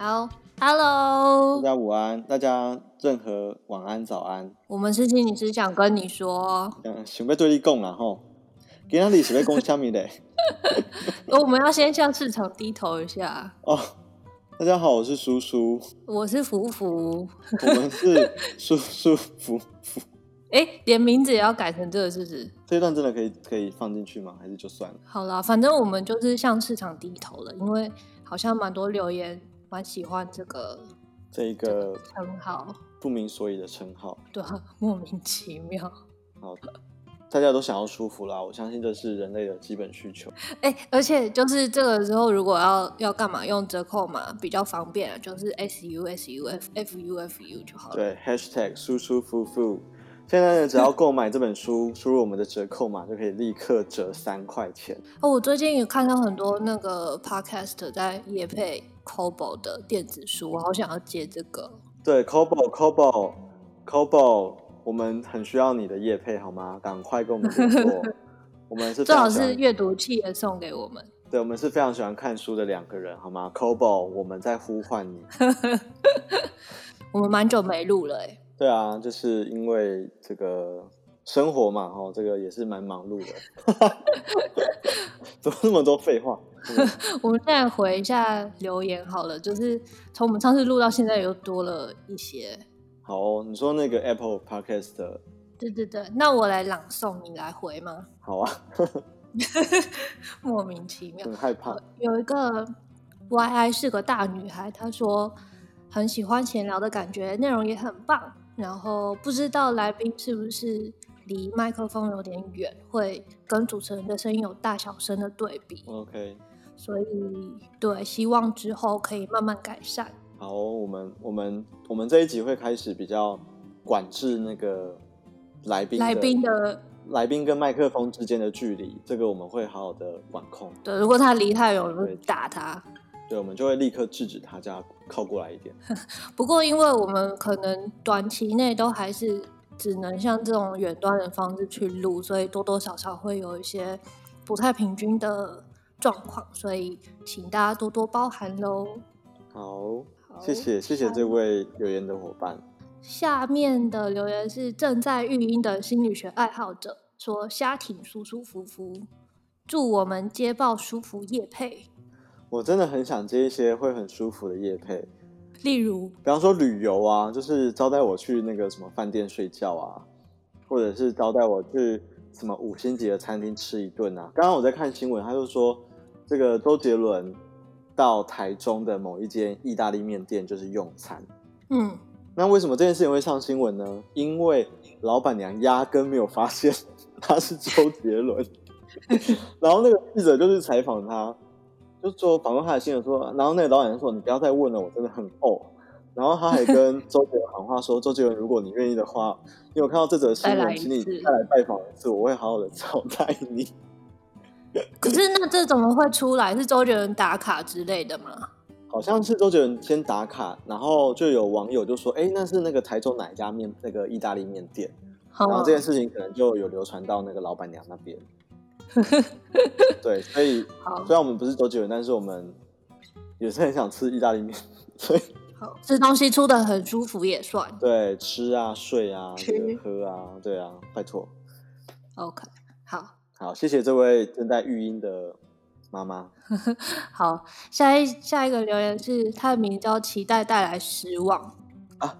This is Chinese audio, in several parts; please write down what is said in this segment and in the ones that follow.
好，Hello，大家午安，大家任何晚安、早安。我们是心理师，想跟你说，嗯，想要对你讲啦吼，今天你是要讲什么的？我们要先向市场低头一下。哦，大家好，我是叔叔，我是福福，我们是 叔叔福福。哎，连名字也要改成这个，是不是？这一段真的可以可以放进去吗？还是就算了？好啦，反正我们就是向市场低头了，因为好像蛮多留言。蛮喜欢这个这一个称号，不明所以的称号，对啊，莫名其妙。好的，大家都想要舒服啦，我相信这是人类的基本需求。哎，而且就是这个时候，如果要要干嘛用折扣码比较方便，就是 S U S U F F U F U 就好了。对，Hashtag 舒舒服服。现在呢，只要购买这本书，输入我们的折扣码就可以立刻折三块钱。哦，我最近也看到很多那个 Podcast 在夜配 Kobo 的电子书，我好想要借这个。对，Kobo，Kobo，Kobo，我们很需要你的夜配，好吗？赶快跟我们联络。我们是最好是阅读器也送给我们。对，我们是非常喜欢看书的两个人，好吗？Kobo，我们在呼唤你。我们蛮久没录了，哎。对啊，就是因为这个生活嘛，哈，这个也是蛮忙碌的。怎么那么多废话？我们现在回一下留言好了，就是从我们上次录到现在又多了一些。好哦，你说那个 Apple Podcast 的。对对对，那我来朗诵，你来回吗？好啊。莫名其妙。很害怕。有一个 YI 是个大女孩，她说很喜欢闲聊的感觉，内容也很棒。然后不知道来宾是不是离麦克风有点远，会跟主持人的声音有大小声的对比。OK，所以对，希望之后可以慢慢改善。好，我们我们我们这一集会开始比较管制那个来宾来宾的来宾跟麦克风之间的距离，这个我们会好好的管控。对，如果他离太远，我们就打他。对，我们就会立刻制止他，叫他靠过来一点。不过，因为我们可能短期内都还是只能像这种远端的方式去录，所以多多少少会有一些不太平均的状况，所以请大家多多包涵喽。好，好，谢谢谢谢这位留言的伙伴。下面的留言是正在育婴的心理学爱好者说：“虾挺舒舒服服，祝我们接报舒服夜配。”我真的很想接一些会很舒服的夜配，例如，比方说旅游啊，就是招待我去那个什么饭店睡觉啊，或者是招待我去什么五星级的餐厅吃一顿啊。刚刚我在看新闻，他就说这个周杰伦到台中的某一间意大利面店就是用餐。嗯，那为什么这件事情会上新闻呢？因为老板娘压根没有发现 他是周杰伦，然后那个记者就去采访他。就说访问他的新闻说，然后那个导演就说：“你不要再问了，我真的很呕。”然后他还跟 周杰伦喊话说：“周杰伦，如果你愿意的话，你有看到这则新闻，请你再来拜访一次，我会好好的招待你。”可是那这怎么会出来？是周杰伦打卡之类的吗？好像是周杰伦先打卡，然后就有网友就说：“哎，那是那个台中哪一家面那个意大利面店？”然后这件事情可能就有流传到那个老板娘那边。对，所以虽然我们不是周杰伦，但是我们也是很想吃意大利面，所以好吃东西出的很舒服也算。对，吃啊，睡啊，这个喝啊，对啊，拜托。OK，好，好，谢谢这位正在育婴的妈妈。好，下一下一个留言是他的名字叫期待带来失望啊，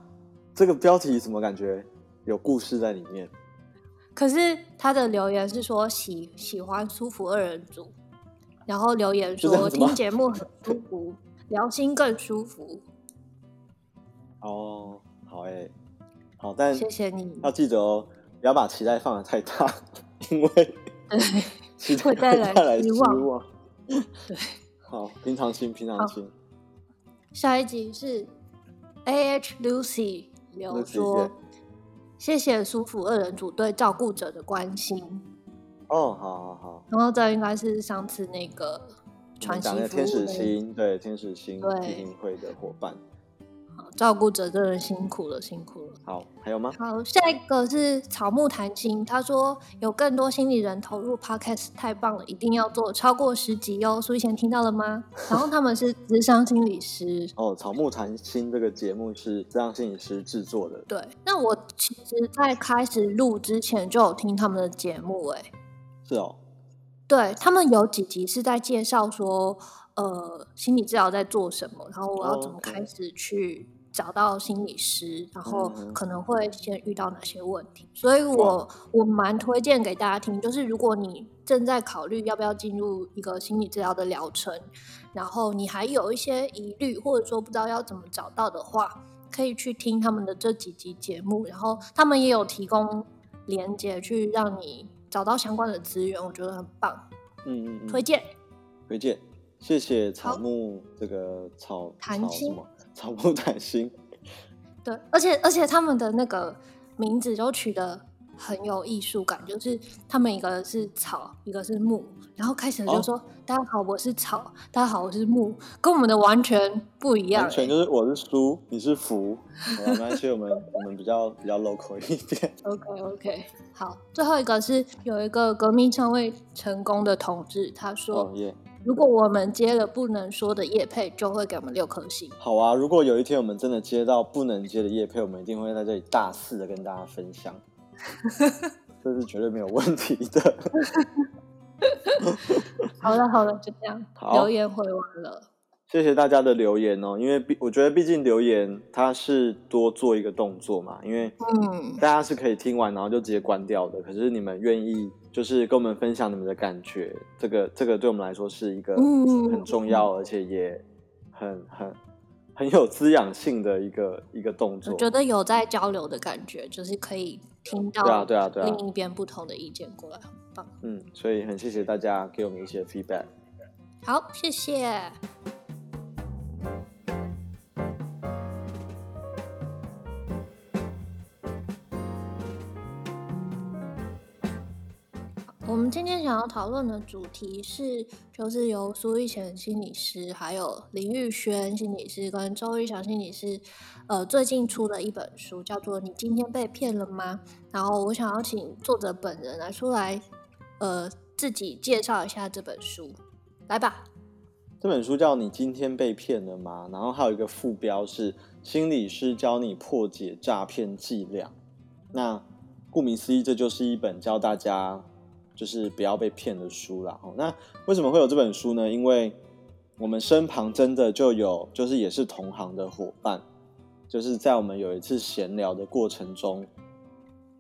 这个标题怎么感觉有故事在里面？可是他的留言是说喜喜欢舒服二人组，然后留言说听节目很舒服，聊心更舒服。哦，好哎、欸，好，但谢谢你，要记得哦，不要把期待放的太大，因为 期待会带来失望。对，好，平常心，平常心。下一集是 A H Lucy 留说。谢谢舒服二人组对照顾者的关心。哦，好好好。然后这应该是上次那个传奇服务的天使星，对天使星基金会的伙伴。照顾者真的辛苦了，辛苦了。好，还有吗？好，下一个是草木谈心，他说有更多心理人投入 Podcast，太棒了，一定要做超过十集哟。苏以贤听到了吗？然后他们是咨商心理师。哦，草木谈心这个节目是咨商心理师制作的。对，那我其实在开始录之前就有听他们的节目，哎，是哦。对，他们有几集是在介绍说，呃，心理治疗在做什么，然后我要怎么开始去。找到心理师，然后可能会先遇到哪些问题，嗯、所以我我蛮推荐给大家听。就是如果你正在考虑要不要进入一个心理治疗的疗程，然后你还有一些疑虑，或者说不知道要怎么找到的话，可以去听他们的这几集节目，然后他们也有提供连接去让你找到相关的资源，我觉得很棒。嗯嗯，嗯，推荐推荐，谢谢草木这个草谈心。草木谈心，对，而且而且他们的那个名字都取得很有艺术感，就是他们一个是草，一个是木，然后开始就说：“哦、大家好，我是草；大家好，我是木。”跟我们的完全不一样，完全就是我是书，你是福。没关系，我们我们比较比较 local 一点。OK OK，好，最后一个是有一个革命尚未成功的同志，他说。Oh. 如果我们接了不能说的叶配，就会给我们六颗星。好啊，如果有一天我们真的接到不能接的叶配，我们一定会在这里大肆的跟大家分享，这是绝对没有问题的。好了好了，就这样，留言回完了。谢谢大家的留言哦，因为毕我觉得毕竟留言它是多做一个动作嘛，因为嗯，大家是可以听完然后就直接关掉的，可是你们愿意就是跟我们分享你们的感觉，这个这个对我们来说是一个很重要而且也很很很有滋养性的一个一个动作。我觉得有在交流的感觉，就是可以听到对啊对啊对啊另一边不同的意见过来，很棒。嗯，所以很谢谢大家给我们一些 feedback。好，谢谢。们今天想要讨论的主题是，就是由苏一贤心理师、还有林玉轩心理师跟周玉祥心理师，呃，最近出的一本书，叫做《你今天被骗了吗》。然后我想要请作者本人来出来，呃，自己介绍一下这本书，来吧。这本书叫《你今天被骗了吗》，然后还有一个副标是“心理师教你破解诈骗伎俩”。那顾名思义，这就是一本教大家。就是不要被骗的书啦。那为什么会有这本书呢？因为我们身旁真的就有，就是也是同行的伙伴，就是在我们有一次闲聊的过程中，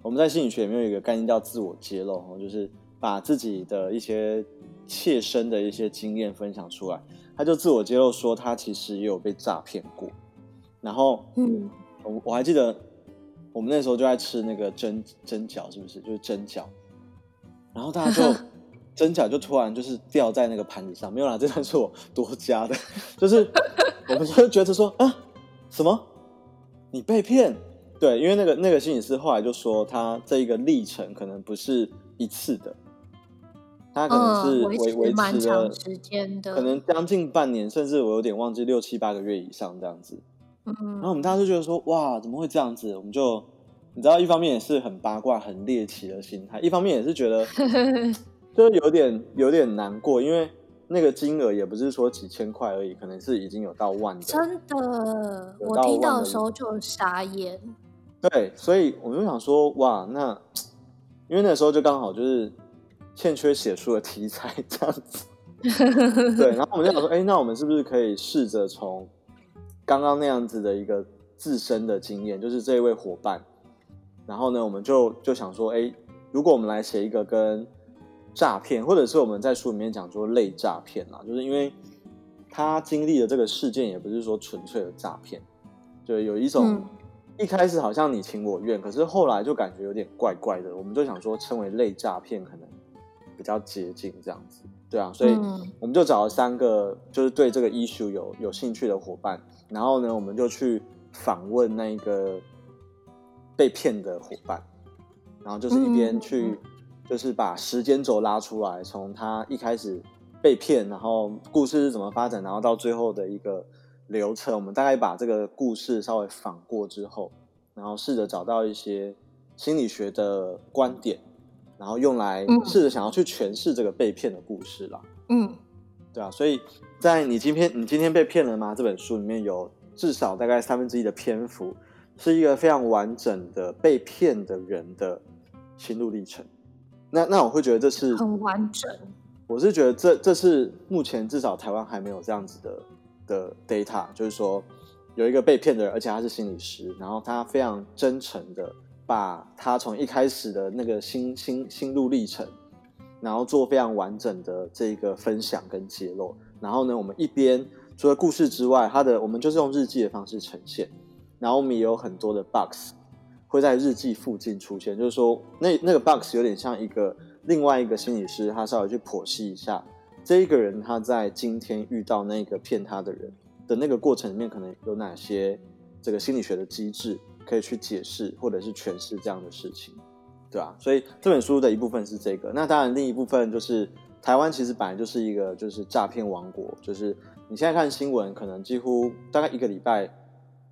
我们在心理学里面有一个概念叫自我揭露，就是把自己的一些切身的一些经验分享出来。他就自我揭露说，他其实也有被诈骗过。然后，嗯，我我还记得我们那时候就在吃那个蒸蒸饺，是不是？就是蒸饺。然后大家就 真假就突然就是掉在那个盘子上，没有啦，这段是我 多加的，就是我们就觉得说啊，什么？你被骗？对，因为那个那个心理师后来就说，他这一个历程可能不是一次的，他可能是维维持了时间的，可能将近半年，甚至我有点忘记六七八个月以上这样子。嗯，然后我们大家就觉得说，哇，怎么会这样子？我们就。你知道，一方面也是很八卦、很猎奇的心态，一方面也是觉得，就是有点有点难过，因为那个金额也不是说几千块而已，可能是已经有到万的。真的，我听到的时候就傻眼。对，所以我就想说，哇，那因为那时候就刚好就是欠缺写书的题材 这样子，对，然后我们就想说，哎、欸，那我们是不是可以试着从刚刚那样子的一个自身的经验，就是这一位伙伴。然后呢，我们就就想说，哎，如果我们来写一个跟诈骗，或者是我们在书里面讲说类诈骗啊，就是因为他经历的这个事件也不是说纯粹的诈骗，就有一种、嗯、一开始好像你情我愿，可是后来就感觉有点怪怪的，我们就想说称为类诈骗可能比较接近这样子，对啊，所以我们就找了三个就是对这个 issue 有有兴趣的伙伴，然后呢，我们就去访问那个。被骗的伙伴，然后就是一边去，就是把时间轴拉出来，从他一开始被骗，然后故事是怎么发展，然后到最后的一个流程，我们大概把这个故事稍微反过之后，然后试着找到一些心理学的观点，然后用来试着想要去诠释这个被骗的故事啦。嗯，对啊，所以在你今天你今天被骗了吗？这本书里面有至少大概三分之一的篇幅是一个非常完整的被骗的人的心路历程。那那我会觉得这是很完整。我是觉得这这是目前至少台湾还没有这样子的的 data，就是说有一个被骗的人，而且他是心理师，然后他非常真诚的把他从一开始的那个心心心路历程，然后做非常完整的这个分享跟揭露。然后呢，我们一边除了故事之外，他的我们就是用日记的方式呈现，然后我们也有很多的 box 会在日记附近出现，就是说那那个 box 有点像一个。另外一个心理师，他稍微去剖析一下这一个人他在今天遇到那个骗他的人的那个过程里面，可能有哪些这个心理学的机制可以去解释或者是诠释这样的事情，对吧？所以这本书的一部分是这个，那当然另一部分就是台湾其实本来就是一个就是诈骗王国，就是你现在看新闻，可能几乎大概一个礼拜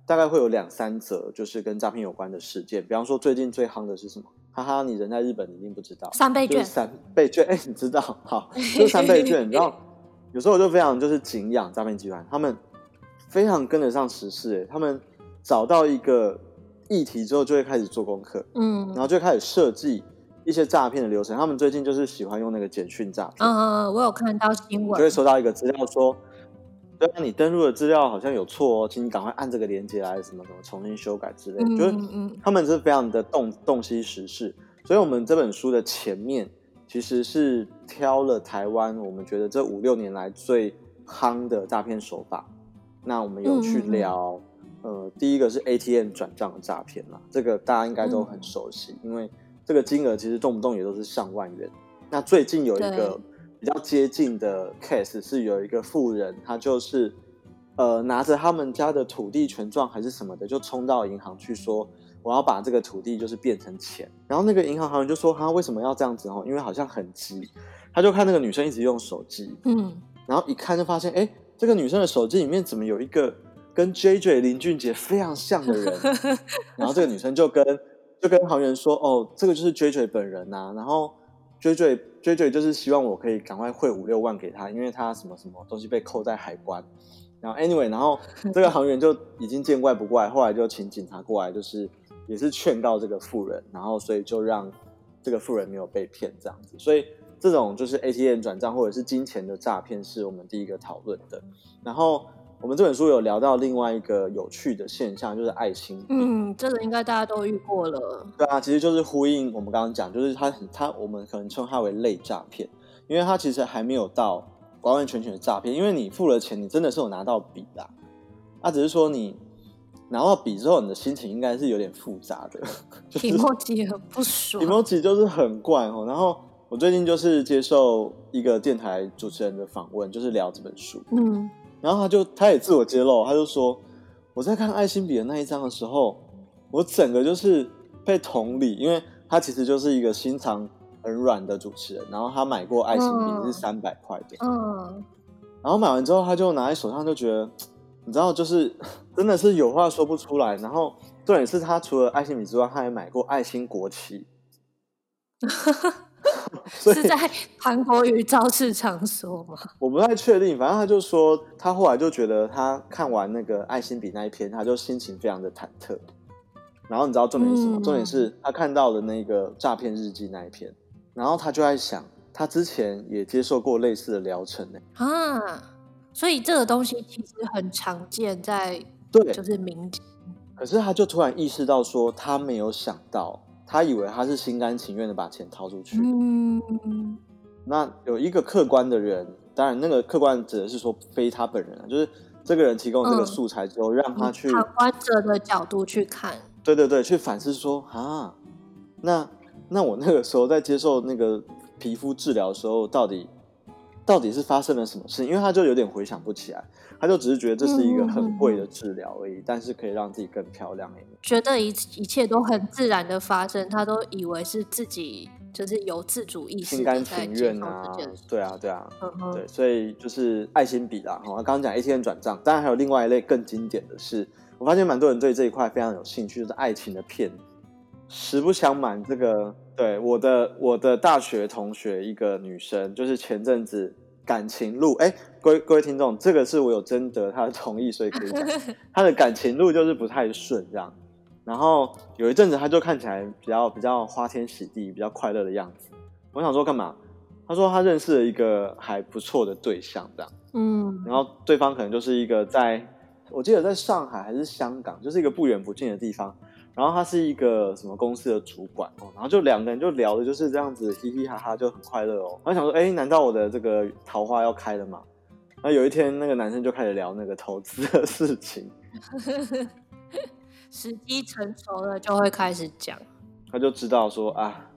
大概会有两三则就是跟诈骗有关的事件，比方说最近最夯的是什么？哈哈，你人在日本，你一定不知道三倍券。三倍券，哎、欸，你知道？好，就是三倍券。然后有时候我就非常就是敬仰诈骗集团，他们非常跟得上时事。哎，他们找到一个议题之后，就会开始做功课，嗯，然后就开始设计一些诈骗的流程。他们最近就是喜欢用那个简讯诈骗。嗯，我有看到新闻，就会收到一个资料说。对啊，你登录的资料好像有错哦，请你赶快按这个连接来，什么什么重新修改之类的。嗯、就是他们是非常的洞洞悉时事，所以我们这本书的前面其实是挑了台湾我们觉得这五六年来最夯的诈骗手法。那我们有去聊，嗯、呃，第一个是 ATM 转账的诈骗啦，这个大家应该都很熟悉，嗯、因为这个金额其实动不动也都是上万元。那最近有一个。比较接近的 case 是有一个富人，他就是呃拿着他们家的土地权状还是什么的，就冲到银行去说我要把这个土地就是变成钱。然后那个银行行员就说他为什么要这样子哦？因为好像很急。他就看那个女生一直用手机，嗯，然后一看就发现，哎，这个女生的手机里面怎么有一个跟 JJ 林俊杰非常像的人？然后这个女生就跟就跟行员说，哦，这个就是 JJ 本人呐、啊。然后。追追追追就是希望我可以赶快汇五六万给他，因为他什么什么东西被扣在海关。然后 anyway，然后 这个行员就已经见怪不怪，后来就请警察过来，就是也是劝告这个富人，然后所以就让这个富人没有被骗这样子。所以这种就是 ATM 转账或者是金钱的诈骗，是我们第一个讨论的。然后。我们这本书有聊到另外一个有趣的现象，就是爱情。嗯，这个应该大家都遇过了。对啊，其实就是呼应我们刚刚讲，就是它很它，我们可能称它为类诈骗，因为它其实还没有到完完全全的诈骗，因为你付了钱，你真的是有拿到笔啦。啊，只是说你拿到笔之后，你的心情应该是有点复杂的。emoji 很不爽。emoji 就是很怪哦。然后我最近就是接受一个电台主持人的访问，就是聊这本书。嗯。然后他就他也自我揭露，他就说我在看爱心笔的那一张的时候，我整个就是被同理，因为他其实就是一个心肠很软的主持人，然后他买过爱心笔是三百块的，嗯，然后买完之后他就拿在手上就觉得，你知道就是 真的是有话说不出来，然后重点是他除了爱心笔之外，他还买过爱心国旗。是在韩国瑜造势场所吗？我不太确定，反正他就说，他后来就觉得他看完那个爱心笔那一篇，他就心情非常的忐忑。然后你知道重点是什么？嗯、重点是他看到的那个诈骗日记那一篇，然后他就在想，他之前也接受过类似的疗程呢。啊，所以这个东西其实很常见在对，就是民间。可是他就突然意识到说，他没有想到。他以为他是心甘情愿的把钱掏出去。嗯，那有一个客观的人，当然那个客观指的是说非他本人，就是这个人提供这个素材之后，嗯、让他去旁观者的角度去看。对对对，去反思说啊，那那我那个时候在接受那个皮肤治疗的时候，到底到底是发生了什么事？因为他就有点回想不起来。他就只是觉得这是一个很贵的治疗而已，嗯、但是可以让自己更漂亮。觉得一一切都很自然的发生，他都以为是自己就是有自主意识，心甘情愿啊，对啊，对啊，嗯，对，所以就是爱心笔啦。哈，刚刚讲 ATM 转账，当然还有另外一类更经典的是，我发现蛮多人对这一块非常有兴趣，就是爱情的骗。实不相瞒，这个对我的我的大学同学一个女生，就是前阵子感情路，哎，各位各位听众，这个是我有征得她的同意，所以可以讲，她的感情路就是不太顺这样。然后有一阵子，她就看起来比较比较花天喜地、比较快乐的样子。我想说干嘛？她说她认识了一个还不错的对象，这样。嗯。然后对方可能就是一个在，我记得在上海还是香港，就是一个不远不近的地方。然后他是一个什么公司的主管哦。然后就两个人就聊的就是这样子，嘻嘻哈哈就很快乐哦。我想说，哎，难道我的这个桃花要开了吗？然后有一天，那个男生就开始聊那个投资的事情。时机成熟了，就会开始讲。他就知道说啊，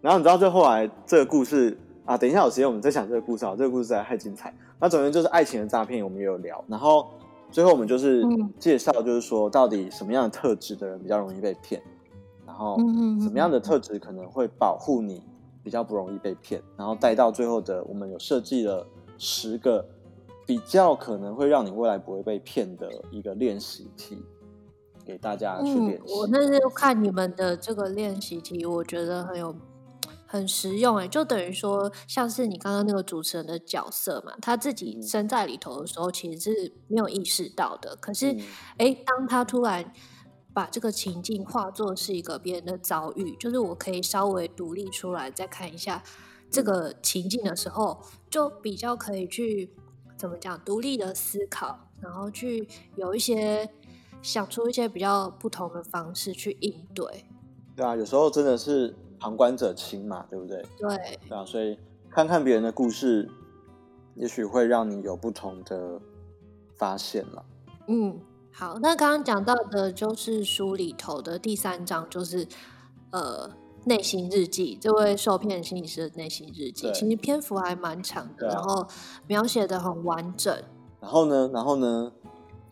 然后你知道这后来这个故事啊，等一下有时间我们再讲这个故事啊，这个故事实在太精彩。那总之就是爱情的诈骗，我们也有聊。然后最后我们就是介绍，就是说到底什么样的特质的人比较容易被骗，然后什么样的特质可能会保护你比较不容易被骗，然后带到最后的我们有设计了十个比较可能会让你未来不会被骗的一个练习题。给大家去练习。嗯，我那时候看你们的这个练习题，我觉得很有很实用哎，就等于说像是你刚刚那个主持人的角色嘛，他自己身在里头的时候，其实是没有意识到的。可是，哎、嗯，当他突然把这个情境化作是一个别人的遭遇，就是我可以稍微独立出来再看一下这个情境的时候，就比较可以去怎么讲，独立的思考，然后去有一些。想出一些比较不同的方式去应对，对啊，有时候真的是旁观者清嘛，对不对？对，对啊，所以看看别人的故事，也许会让你有不同的发现了。嗯，好，那刚刚讲到的就是书里头的第三章，就是呃内心日记，这位受骗心理师的内心日记，其实篇幅还蛮长的，啊，然后描写的很完整。然后呢，然后呢，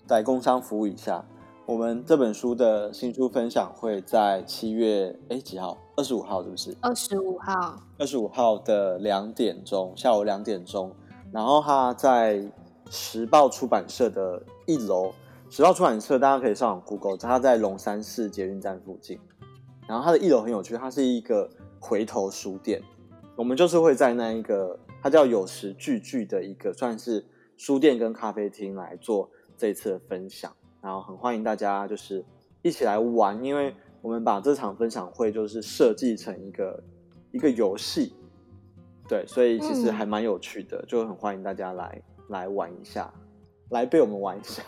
在工商服务一下。我们这本书的新书分享会在七月哎几号？二十五号是不是？二十五号。二十五号的两点钟，下午两点钟。然后它在时报出版社的一楼。时报出版社大家可以上网 Google，它在龙山市捷运站附近。然后它的一楼很有趣，它是一个回头书店。我们就是会在那一个，它叫有时聚聚的一个算是书店跟咖啡厅来做这一次的分享。然后很欢迎大家，就是一起来玩，因为我们把这场分享会就是设计成一个一个游戏，对，所以其实还蛮有趣的，嗯、就很欢迎大家来来玩一下，来被我们玩一下。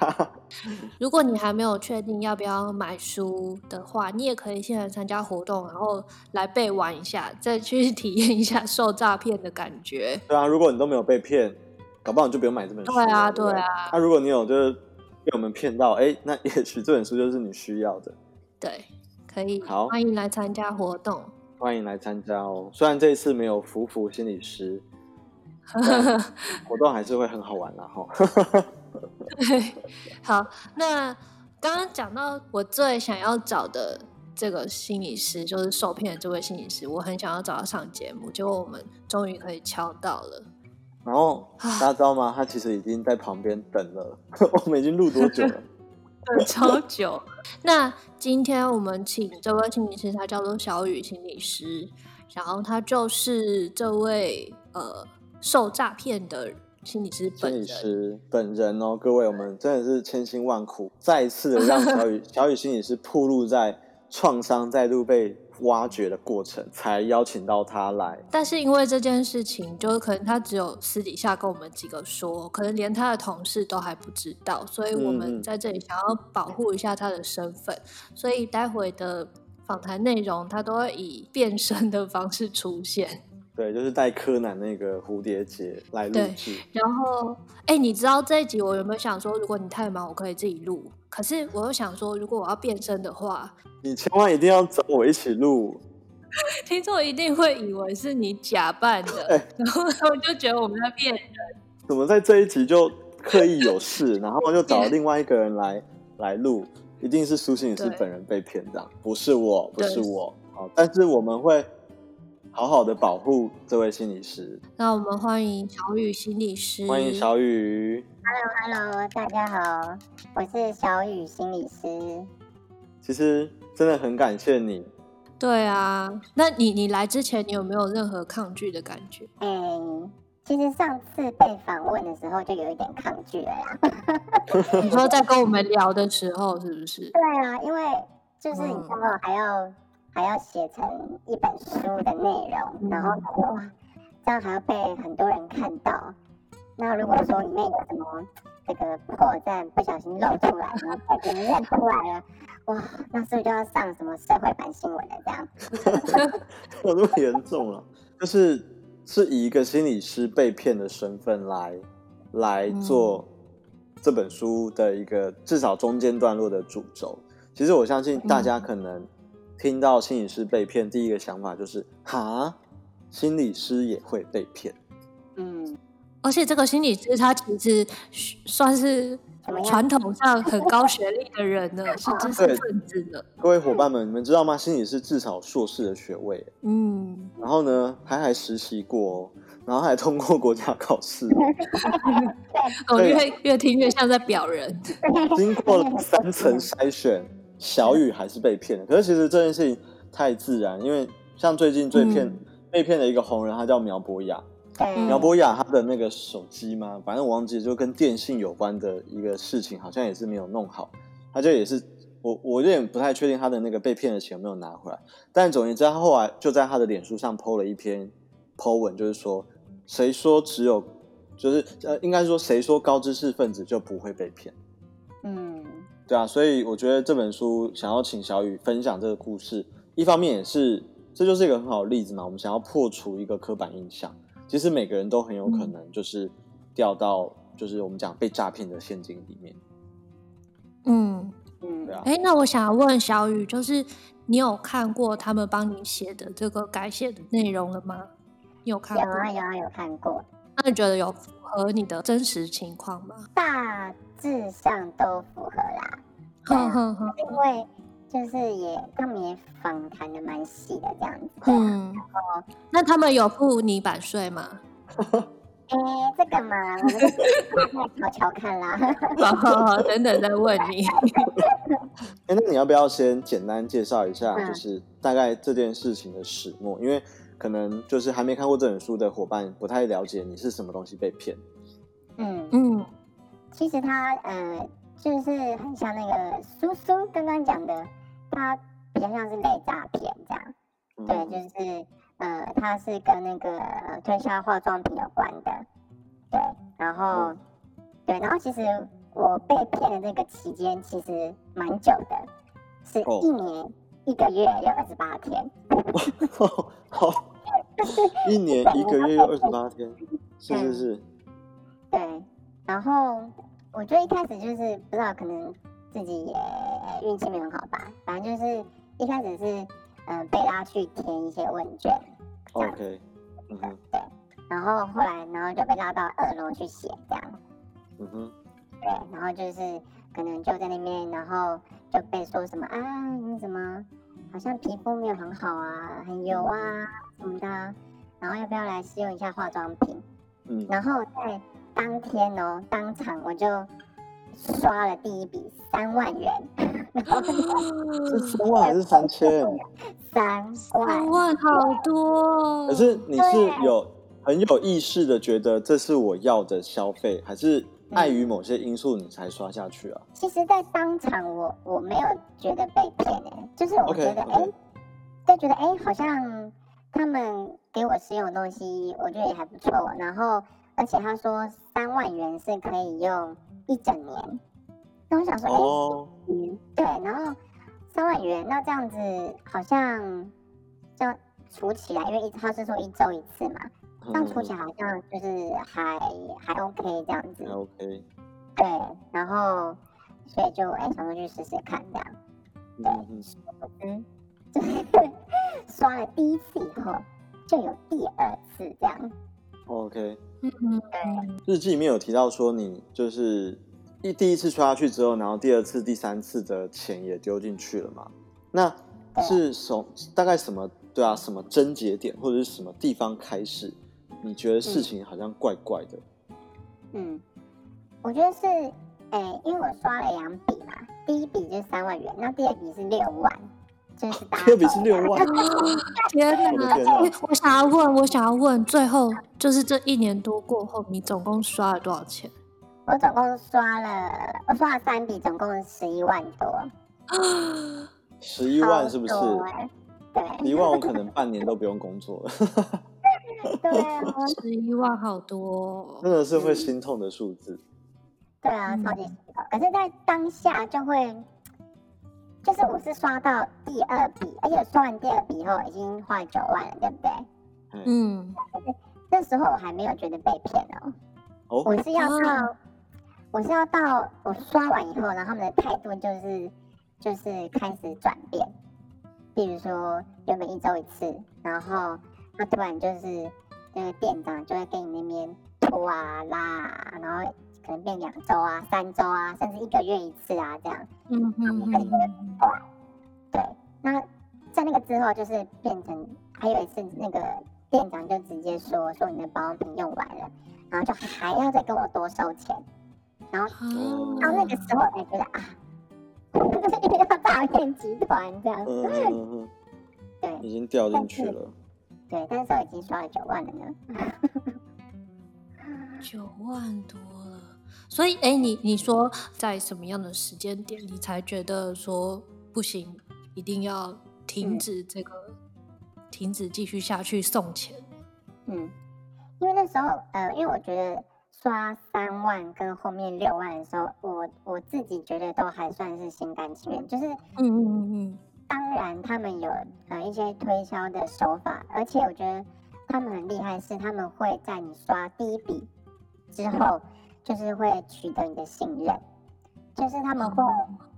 如果你还没有确定要不要买书的话，你也可以现在参加活动，然后来被玩一下，再去 体验一下受诈骗的感觉。对啊，如果你都没有被骗，搞不好你就不用买这本书。对啊，对啊。那、啊、如果你有，就是。被我们骗到，哎，那也许这本书就是你需要的。对，可以。好，欢迎来参加活动。欢迎来参加哦。虽然这一次没有福福心理师，活动还是会很好玩啦。哈。对，好。那刚刚讲到我最想要找的这个心理师，就是受骗的这位心理师，我很想要找他上节目，结果我们终于可以敲到了。然后大家知道吗？他其实已经在旁边等了。我们已经录多久了？等超久。那今天我们请这位心理师，他叫做小雨心理师，然后他就是这位呃受诈骗的心理师本人。心理师本人哦，各位，我们真的是千辛万苦，再一次的让小雨 小雨心理师暴露在创伤再度被。挖掘的过程才邀请到他来，但是因为这件事情，就是可能他只有私底下跟我们几个说，可能连他的同事都还不知道，所以我们在这里想要保护一下他的身份，嗯、所以待会的访谈内容他都会以变身的方式出现。对，就是带柯南那个蝴蝶结来录制。然后，哎，你知道这一集我有没有想说，如果你太忙，我可以自己录。可是我又想说，如果我要变身的话，你千万一定要找我一起录。听众一定会以为是你假扮的，然后他们就觉得我们在骗人。怎么在这一集就刻意有事，然后就找另外一个人来 来录？一定是苏心是本人被骗的，不是我，不是我。好，但是我们会。好好的保护这位心理师。那我们欢迎小雨心理师。欢迎小雨。Hello，Hello，hello, 大家好，我是小雨心理师。其实真的很感谢你。对啊，那你你来之前，你有没有任何抗拒的感觉？哎、欸，其实上次被访问的时候就有一点抗拒了呀。你说在跟我们聊的时候，是不是？对啊，因为就是你知道还要、嗯、还要写成一本书的内容，嗯、然后哇，这样还要被很多人看到。那如果说里面有什么这个破绽不小心露出来，然后被别人认出来了。哇，那是不是就要上什么社会版新闻了？这样 有那么严重了？就是是以一个心理师被骗的身份来来做这本书的一个至少中间段落的主轴。其实我相信大家可能听到心理师被骗，第一个想法就是哈，心理师也会被骗。嗯，而且这个心理师他其实算是。传统上很高学历的人呢，是知识分子的。各位伙伴们，你们知道吗？心理师至少硕士的学位。嗯。然后呢，他还实习过，然后还通过国家考试。我越越听越像在表人。经过了三层筛选，小雨还是被骗了。可是其实这件事情太自然，因为像最近最骗、嗯、被骗的一个红人，他叫苗博雅。苗博雅他的那个手机嘛，反正我忘记，就跟电信有关的一个事情，好像也是没有弄好。他就也是我，我有点不太确定他的那个被骗的钱有没有拿回来。但总言之，他后来就在他的脸书上 po 了一篇 po 文，就是说，谁说只有，就是呃，应该说谁说高知识分子就不会被骗？嗯，对啊，所以我觉得这本书想要请小雨分享这个故事，一方面也是这就是一个很好的例子嘛，我们想要破除一个刻板印象。其实每个人都很有可能就是掉到就是我们讲被诈骗的陷阱里面。嗯嗯，对啊。哎，那我想要问小雨，就是你有看过他们帮你写的这个改写的内容了吗？你有看过？有啊有啊有看过。那你觉得有符合你的真实情况吗？大致上都符合啦。哼哼哼，因为。就是也，他们也访谈的蛮细的这样子。嗯，然后那他们有付你版税吗？哎、欸，这个嘛，我太瞧瞧看啦。好好好，等等再问你。哎、欸，那你要不要先简单介绍一下，就是大概这件事情的始末？嗯、因为可能就是还没看过这本书的伙伴不太了解你是什么东西被骗。嗯嗯，其实他呃，就是很像那个叔叔刚刚讲的。他比较像是类诈骗这样，嗯、对，就是呃，他是跟那个推销化妆品有关的，对，然后、嗯、对，然后其实我被骗的那个期间其实蛮久的，是一年、哦、一个月有二十八天。好，一年一个月有二十八天，是是是。对，然后我觉得一开始就是不知道可能。自己也运气没有很好吧，反正就是一开始是嗯、呃、被拉去填一些问卷，OK，嗯哼，对，然后后来然后就被拉到二楼去写这样，嗯哼，对，然后就是可能就在那边，然后就被说什么啊，你怎么好像皮肤没有很好啊，很油啊什么的，然后要不要来试用一下化妆品？嗯，然后在当天哦，当场我就。刷了第一笔三万元，是三万还是三千？三万，三万好多。可是你是有很有意识的觉得这是我要的消费，还是碍于某些因素你才刷下去啊？其实，在当场我我没有觉得被骗诶、欸，就是我觉得哎，就、觉得哎、欸，好像他们给我试用的东西，我觉得也还不错。然后，而且他说三万元是可以用。一整年，那我想说，哎、oh. 对，然后三万元，那这样子好像这样除起来，因为一他是说一周一次嘛，这样除起来好像就是还还 OK 这样子，OK，对，然后所以就哎、欸、想说去试试看这样，对，嗯，就是刷了第一次以后就有第二次这样。OK，嗯嗯，对，日记里面有提到说你就是一第一次刷下去之后，然后第二次、第三次的钱也丢进去了嘛？那是从大概什么对啊，什么症结点或者是什么地方开始，你觉得事情好像怪怪的？嗯，我觉得是，哎、欸，因为我刷了两笔嘛，第一笔就是三万元，那第二笔是六万，就是大。第二笔是六万，天哪！天哪我想要问，我想要问，最后就是这一年多过后，你总共刷了多少钱？我总共刷了，我刷了三笔，总共十一万多。十一万是不是？对，一万我可能半年都不用工作了。对啊，十一万好多，真的是会心痛的数字。对啊，超级心痛。可是，在当下就会，就是我是刷到第二笔，而且刷完第二笔以后已经花了九万了，对不对？嗯。那时候我还没有觉得被骗哦。哦。我是要到，我是要到我刷完以后，然后他们的态度就是，就是开始转变。比如说，原本一周一次，然后。他突然就是那个店长就会给你那边拖啊拉啊，然后可能变两周啊、三周啊，甚至一个月一次啊这样。嗯嗯嗯。对，那在那个之后就是变成，还有一次那个店长就直接说说你的保养品用完了，然后就还要再跟我多收钱，然后到那个时候才觉得啊，就 是一个诈骗集团这样。嗯嗯嗯。对，已经掉进去了。对，但是我已经刷了九万了呢，九万多了。所以，哎，你你说在什么样的时间点，你才觉得说不行，一定要停止这个，嗯、停止继续下去送钱？嗯，因为那时候，呃，因为我觉得刷三万跟后面六万的时候，我我自己觉得都还算是心甘情愿，就是，嗯嗯嗯嗯。当然，他们有呃一些推销的手法，而且我觉得他们很厉害，是他们会在你刷第一笔之后，就是会取得你的信任，就是他们会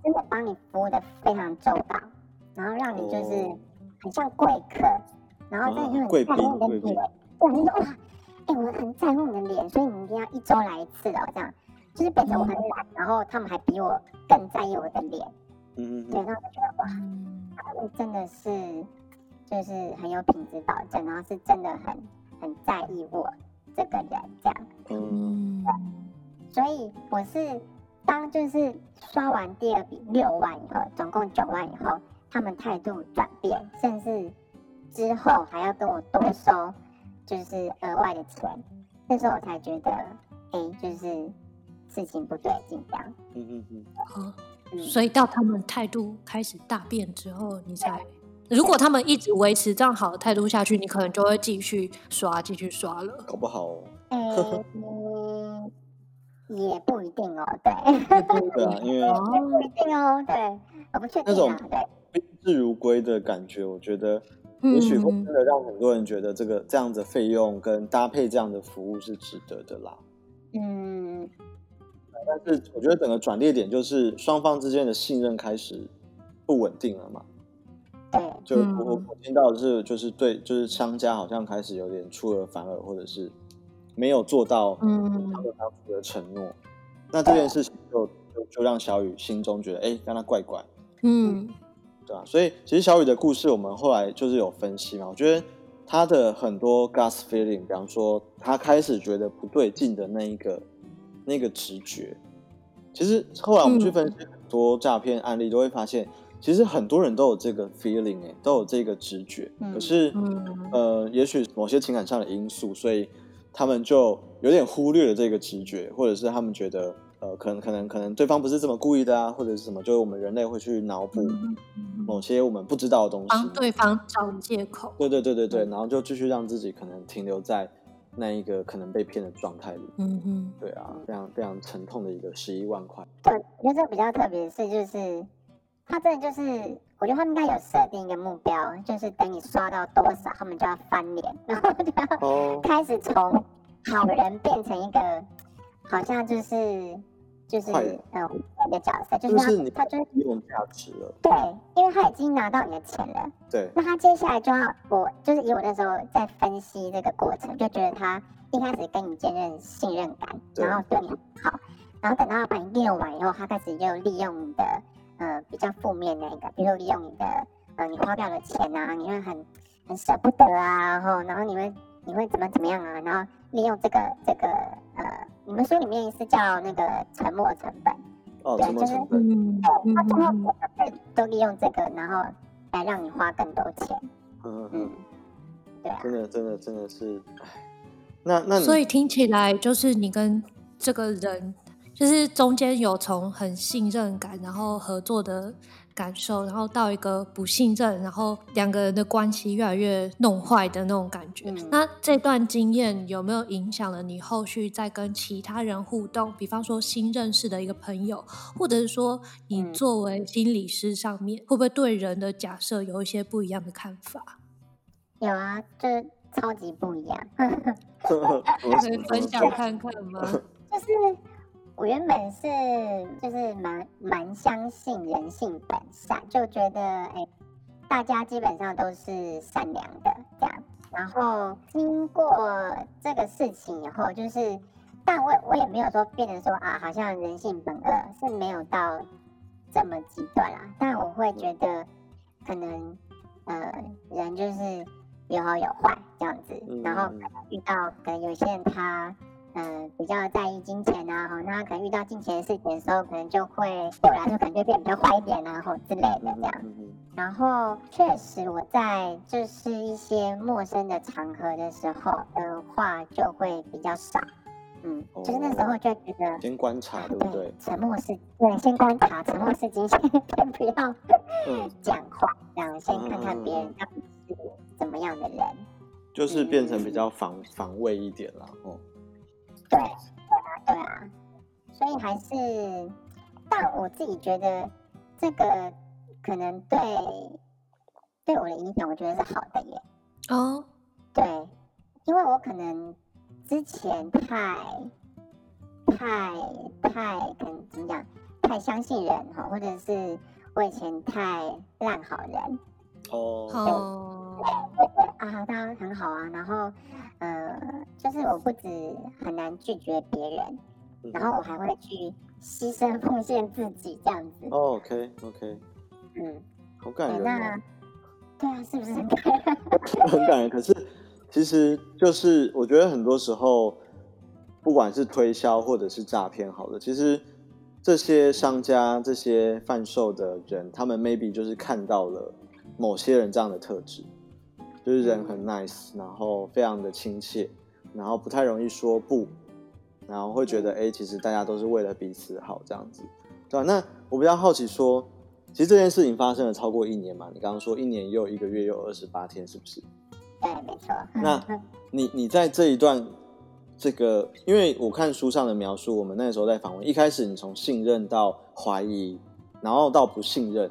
真的帮你服务的非常周到，然后让你就是很像贵客，然后再就很在乎你的脸，对，你说哇，哎、欸，我很在乎你的脸，所以你一定要一周来一次哦，这样就是变成我很懒，然后他们还比我更在意我的脸，嗯嗯，对，然后就觉得哇。真的是，就是很有品质保证，然后是真的很很在意我这个人这样。嗯，所以我是当就是刷完第二笔六万以后，总共九万以后，他们态度转变，甚至之后还要跟我多收，就是额外的钱。那时候我才觉得，哎、欸，就是事情不对劲这样。嗯嗯嗯。好。所以到他们态度开始大变之后，你才如果他们一直维持这样好的态度下去，你可能就会继续刷，继续刷了。搞不好 也不一定哦。对。对啊，因为不一定哦。对，我不确定。那种宾至如归的感觉，我觉得也许会真的让很多人觉得这个这样的费用跟搭配这样的服务是值得的啦。嗯。但是我觉得整个转捩点就是双方之间的信任开始不稳定了嘛。对，就我我听到的是，就是对，就是商家好像开始有点出尔反尔，或者是没有做到他们当初的承诺。那这件事情就就就让小雨心中觉得，哎，让他怪怪。嗯，对啊。所以其实小雨的故事，我们后来就是有分析嘛。我觉得他的很多 gas feeling，比方说他开始觉得不对劲的那一个。那个直觉，其实后来我们去分析很多诈骗案例，都会发现，其实很多人都有这个 feeling，哎，都有这个直觉。可是，呃，也许某些情感上的因素，所以他们就有点忽略了这个直觉，或者是他们觉得，呃，可能可能可能对方不是这么故意的啊，或者是什么，就是我们人类会去脑补某些我们不知道的东西，帮对方找借口。对对对对对，然后就继续让自己可能停留在。那一个可能被骗的状态里，嗯嗯，对啊，非常非常沉痛的一个十一万块。对，我觉得这比较特别的是，就是他真的就是，我觉得他们应该有设定一个目标，就是等你刷到多少，他们就要翻脸，然后就要开始从好人变成一个，好像就是。就是嗯，一个角色，就是他，就是他就是有价值了。对，因为他已经拿到你的钱了。对。那他接下来就要我，就是以我那时候在分析这个过程，就觉得他一开始跟你建立信任感，然后对你好，然后等到把你利用完以后，他开始又利用你的呃比较负面那个，比如利用你的呃你花掉的钱啊，你会很很舍不得啊，然后然后你会你会怎么怎么样啊？然后利用这个这个呃，你们书里面是叫那个沉没成本，哦，沉没成本，嗯，他最后都利用这个，然后来让你花更多钱，嗯嗯，对啊，真的真的真的是，哎，那那所以听起来就是你跟这个人。就是中间有从很信任感，然后合作的感受，然后到一个不信任，然后两个人的关系越来越弄坏的那种感觉。嗯、那这段经验有没有影响了你后续在跟其他人互动？比方说新认识的一个朋友，或者是说你作为心理师上面，嗯、会不会对人的假设有一些不一样的看法？有啊，就超级不一样。可以分享看看吗？就是。我原本是就是蛮蛮相信人性本善，就觉得哎，大家基本上都是善良的这样。然后经过这个事情以后，就是，但我我也没有说变成说啊，好像人性本恶是没有到这么极端啦。但我会觉得，可能呃人就是有好有坏这样子。然后遇到可能有些人他。嗯，比较在意金钱啊，哈，那可能遇到金钱的事情的时候，可能就会对我来说可能就变比较坏一点啊，或之类的这样。然后确实我在就是一些陌生的场合的时候的话，就会比较少。嗯，就是那时候就觉得先观察，对不对？沉默是，对，先观察，沉默是金，先不要 讲话，这样先看看别人到底是怎么样的人，就是变成比较防防卫一点了，哦。对，对啊，对啊，所以还是，但我自己觉得这个可能对对我的影响，我觉得是好的耶。哦，对，因为我可能之前太太太可能怎么讲，太相信人哈，或者是我以前太烂好人。哦。哦。啊，当然很好啊，然后。呃，就是我不止很难拒绝别人，嗯、然后我还会去牺牲奉献自己这样子。哦、OK OK，嗯，好感人、对啊，是不是很感人？很感人。可是其实就是我觉得很多时候，不管是推销或者是诈骗，好的，其实这些商家、这些贩售的人，他们 maybe 就是看到了某些人这样的特质。就是人很 nice，然后非常的亲切，然后不太容易说不，然后会觉得哎、欸，其实大家都是为了彼此好这样子，对吧？那我比较好奇说，其实这件事情发生了超过一年嘛？你刚刚说一年又一个月又二十八天，是不是？对，没错。那你你在这一段这个，因为我看书上的描述，我们那时候在访问，一开始你从信任到怀疑，然后到不信任，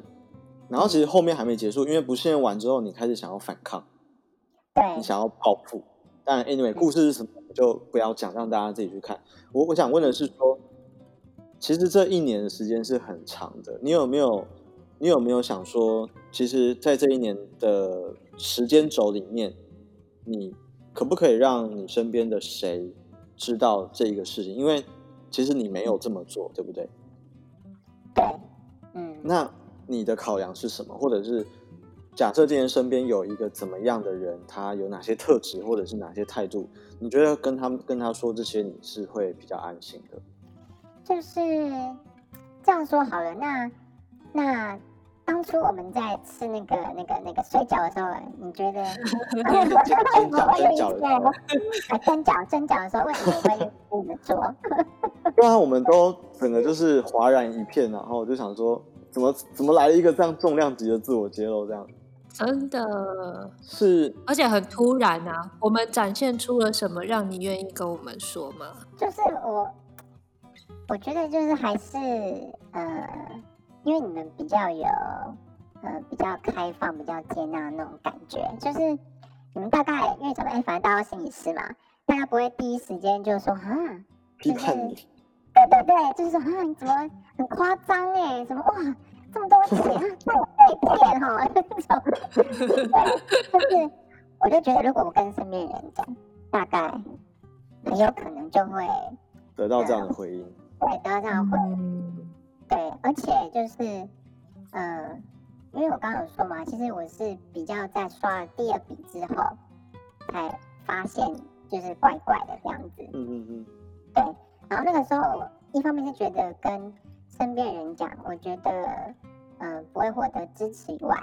然后其实后面还没结束，因为不信任完之后，你开始想要反抗。对，你想要报复，但 anyway，故事是什么就不要讲，让大家自己去看。我我想问的是说，其实这一年的时间是很长的，你有没有，你有没有想说，其实，在这一年的时间轴里面，你可不可以让你身边的谁知道这一个事情？因为其实你没有这么做，对不对？对，嗯。那你的考量是什么？或者是？假设今天身边有一个怎么样的人，他有哪些特质或者是哪些态度，你觉得跟他跟他说这些，你是会比较安心的？就是这样说好了。那那当初我们在吃那个那个那个水饺的时候，你觉得？蒸饺蒸饺的时候，蒸饺蒸饺的时候，为什么会这么做？对啊，我们都整个就是哗然一片，然后我就想说，怎么怎么来了一个这样重量级的自我揭露，这样。真的是，而且很突然啊！我们展现出了什么，让你愿意跟我们说吗？就是我，我觉得就是还是呃，因为你们比较有呃比较开放、比较接纳那种感觉，就是你们大概因为咱们哎，反正大家心理师嘛，大家不会第一时间就说啊，就是对对对，就是说啊，你怎么很夸张哎，什么哇？这么多钱，被骗哈，这种，就是，我就觉得，如果我跟身边人讲，大概很有可能就会得到这样的回应，对，得到这样的回应，对，而且就是，呃，因为我刚刚有说嘛，其实我是比较在刷了第二笔之后才发现，就是怪怪的这样子。嗯嗯嗯。对，然后那个时候，一方面是觉得跟身边人讲，我觉得嗯、呃、不会获得支持以外，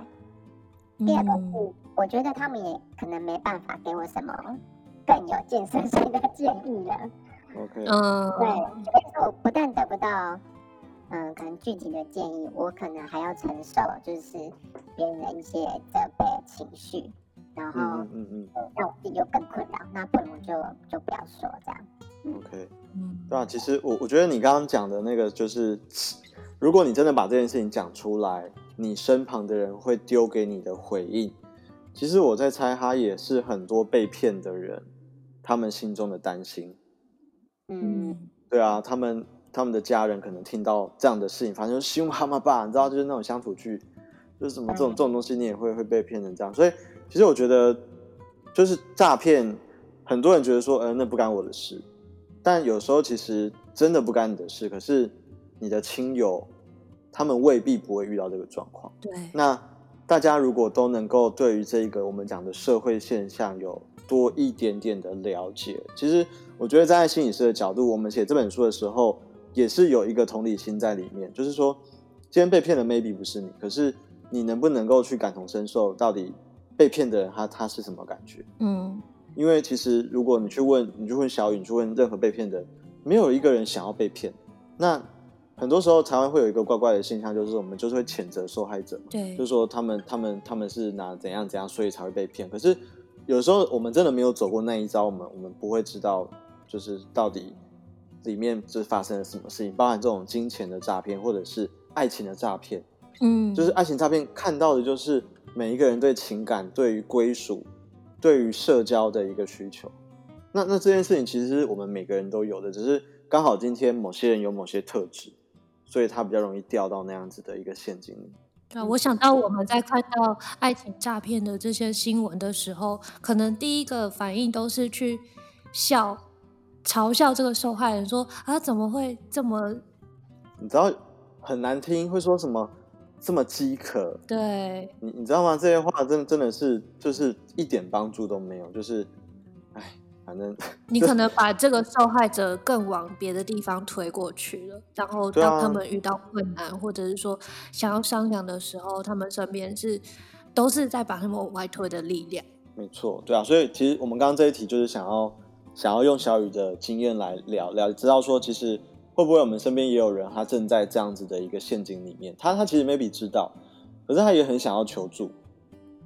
第二个是我觉得他们也可能没办法给我什么更有建设性的建议了。OK。嗯。对，所以说我不但得不到。嗯，可能具体的建议，我可能还要承受，就是别人的一些责备情绪，然后嗯嗯嗯，让我自己又更困扰，那不如就就不要说这样。OK，嗯，对啊，其实我我觉得你刚刚讲的那个，就是如果你真的把这件事情讲出来，你身旁的人会丢给你的回应，其实我在猜，他也是很多被骗的人他们心中的担心。嗯，对啊，他们。他们的家人可能听到这样的事情发生，凶妈妈爸，你知道，就是那种乡土剧，就是什么这种这种东西，你也会会被骗成这样。所以，其实我觉得，就是诈骗，很多人觉得说，呃，那不干我的事。但有时候其实真的不干你的事，可是你的亲友，他们未必不会遇到这个状况。对。那大家如果都能够对于这个我们讲的社会现象有多一点点的了解，其实我觉得站在心理师的角度，我们写这本书的时候。也是有一个同理心在里面，就是说，今天被骗的 maybe 不是你，可是你能不能够去感同身受，到底被骗的人他他是什么感觉？嗯，因为其实如果你去问，你去问小雨，你去问任何被骗的人，没有一个人想要被骗。那很多时候台湾会有一个怪怪的现象，就是我们就是会谴责受害者，对，就是说他们他们他们是拿怎样怎样，所以才会被骗。可是有时候我们真的没有走过那一招，我们我们不会知道，就是到底。里面是发生了什么事情？包含这种金钱的诈骗，或者是爱情的诈骗。嗯，就是爱情诈骗看到的就是每一个人对情感、对于归属、对于社交的一个需求。那那这件事情其实我们每个人都有的，只是刚好今天某些人有某些特质，所以他比较容易掉到那样子的一个陷阱里。啊，我想到我们在看到爱情诈骗的这些新闻的时候，可能第一个反应都是去笑。嘲笑这个受害人说啊，怎么会这么？你知道很难听，会说什么这么饥渴？对，你你知道吗？这些话真的真的是就是一点帮助都没有，就是哎，反正 你可能把这个受害者更往别的地方推过去了，然后当他们遇到困难，啊、或者是说想要商量的时候，他们身边是都是在把他们往外推的力量。没错，对啊，所以其实我们刚刚这一题就是想要。想要用小雨的经验来聊聊，知道说其实会不会我们身边也有人，他正在这样子的一个陷阱里面，他他其实 maybe 知道，可是他也很想要求助，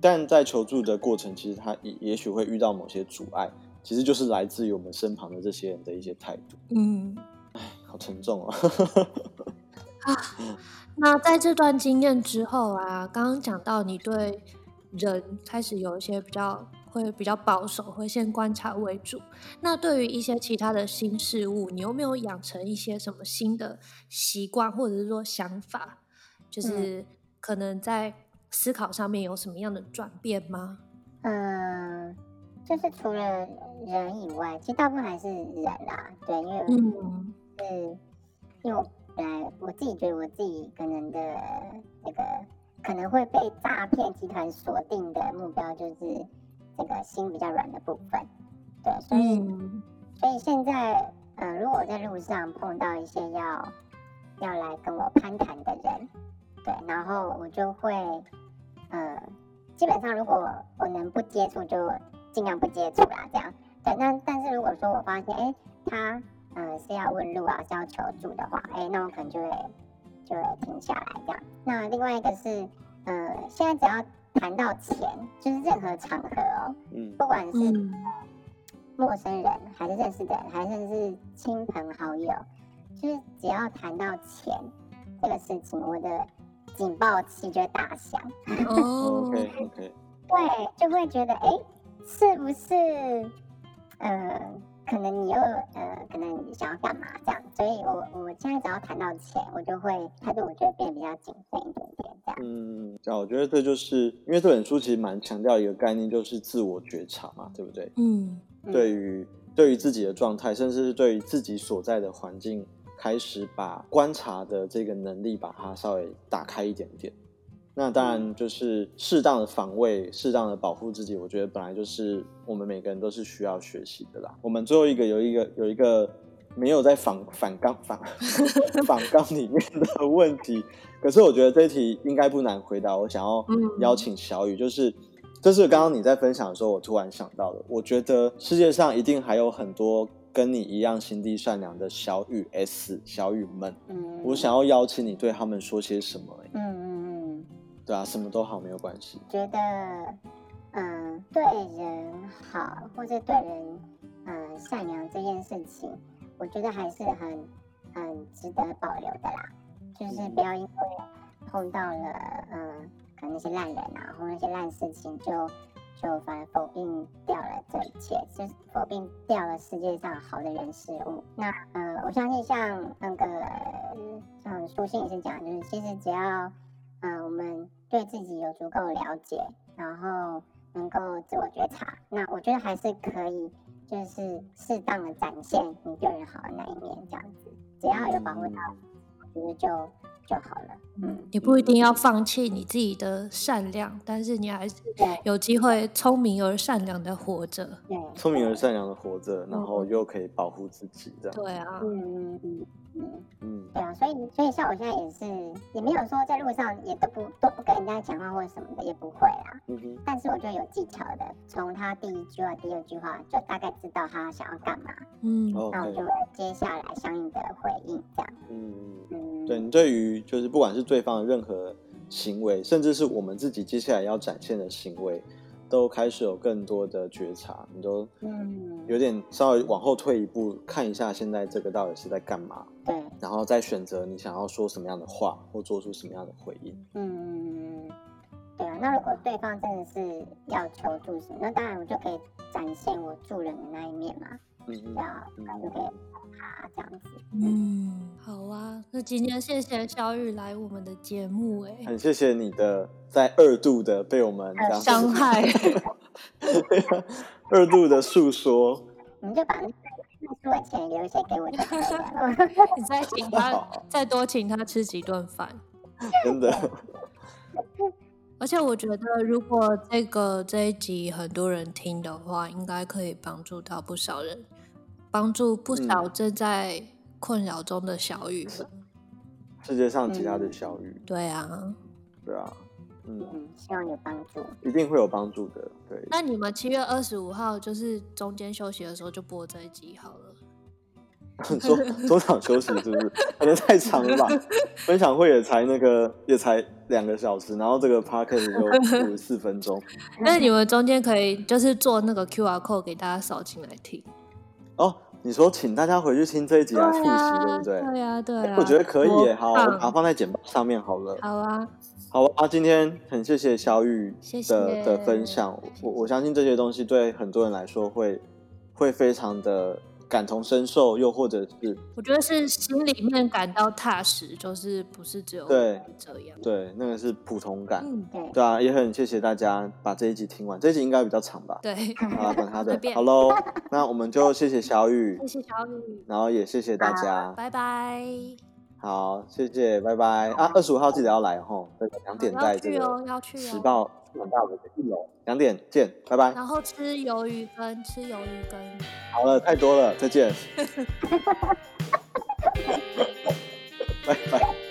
但在求助的过程，其实他也也许会遇到某些阻碍，其实就是来自于我们身旁的这些人的一些态度。嗯，哎，好沉重哦。啊，那在这段经验之后啊，刚刚讲到你对人开始有一些比较。会比较保守，会先观察为主。那对于一些其他的新事物，你有没有养成一些什么新的习惯，或者是说想法？就是可能在思考上面有什么样的转变吗？嗯，就是除了人以外，其实大部分还是人啦。对，因为嗯，是，因为我本来我自己觉得我自己可能的那个可能会被诈骗集团锁定的目标就是。这个心比较软的部分，对，所以，嗯、所以现在，嗯、呃，如果我在路上碰到一些要要来跟我攀谈的人，对，然后我就会，呃，基本上如果我能不接触，就尽量不接触啦，这样，对。那但是如果说我发现，哎，他，呃，是要问路啊，是要求助的话，哎，那我可能就会就会停下来这样。那另外一个是，呃，现在只要。谈到钱，就是任何场合哦，嗯，不管是陌生人，还是认识的人，还是是亲朋好友，就是只要谈到钱这个事情，我的警报器就会打响。哦，OK OK，对，就会觉得，哎，是不是，呃，可能你又呃，可能你想要干嘛这样？所以我我现在只要谈到钱，我就会态度，我觉得变得比较谨慎一点点这样。嗯，这样我觉得这就是因为这本书其实蛮强调一个概念，就是自我觉察嘛，对不对？嗯，对于对于自己的状态，甚至是对于自己所在的环境，开始把观察的这个能力把它稍微打开一点点。那当然就是适当的防卫，适当的保护自己。我觉得本来就是我们每个人都是需要学习的啦。我们最后一个有一个有一个没有在反反纲反 反纲里面的问题，可是我觉得这一题应该不难回答。我想要邀请小雨，就是这是刚刚你在分享的时候，我突然想到的。我觉得世界上一定还有很多跟你一样心地善良的小雨 S 小雨们。嗯，我想要邀请你对他们说些什么。嗯。对啊，什么都好，没有关系。觉得，嗯、呃，对人好，或者对人，嗯、呃，善良这件事情，我觉得还是很，很值得保留的啦。就是不要因为碰到了，嗯、呃，可能那些烂人啊，或那些烂事情就，就就反而否定掉了这一切，就是否定掉了世界上好的人事物。那，呃，我相信像那个，像书信也是讲，就是其实只要，嗯、呃，我们。对自己有足够了解，然后能够自我觉察，那我觉得还是可以，就是适当的展现你对人好的那一面，这样子，只要有保护到，我觉得就就好了。嗯，你不一定要放弃你自己的善良，但是你还是有机会聪明而善良的活着。对，聪明而善良的活着，然后又可以保护自己，这样。对啊，嗯嗯嗯。嗯嗯，对啊，所以所以像我现在也是，也没有说在路上也都不都不跟人家讲话或者什么的，也不会啦。嗯哼。但是我觉得有技巧的，从他第一句话、第二句话就大概知道他想要干嘛。嗯。那我就接下来相应的回应这样。嗯嗯。对，你对于就是不管是对方的任何行为，甚至是我们自己接下来要展现的行为。都开始有更多的觉察，你都嗯有点稍微往后退一步，看一下现在这个到底是在干嘛，对，然后再选择你想要说什么样的话或做出什么样的回应。嗯，对啊，那如果对方真的是要求助什么，那当然我就可以展现我助人的那一面嘛。嗯好啊，那今天谢谢小雨来我们的节目，哎，很谢谢你的在二度的被我们伤害，二度的诉说。你就把那说钱留一些给我，你再请他，再多请他吃几顿饭，真的。而且我觉得，如果这个这一集很多人听的话，应该可以帮助到不少人，帮助不少正在困扰中的小雨。世界上其他的小雨。对啊，对啊，嗯，希望有帮助，一定会有帮助的。对，那你们七月二十五号就是中间休息的时候就播这一集好了。中中场休息是不是？可能太长了吧？分享会也才那个也才两个小时，然后这个 podcast 就五十四分钟。那你们中间可以就是做那个 QR code 给大家扫进来听。哦，你说请大家回去听这一集来复习，对不对？对呀，对呀。我觉得可以耶，好，我把它放在简报上面好了。好啊，好啊。今天很谢谢小雨的的分享，我我相信这些东西对很多人来说会会非常的。感同身受，又或者是我觉得是心里面感到踏实，就是不是只有对这样，对，那个是普通感，嗯、对啊，也很谢谢大家把这一集听完，这一集应该比较长吧？对，啊，管他的，好喽，那我们就谢谢小雨，谢谢小雨，然后也谢谢大家，拜拜，好，谢谢，拜拜啊，二十五号记得要来哦，两点在这个时报。很大的一楼，两点见，拜拜。然后吃鱿鱼羹，吃鱿鱼羹。好了，太多了，再见。拜拜。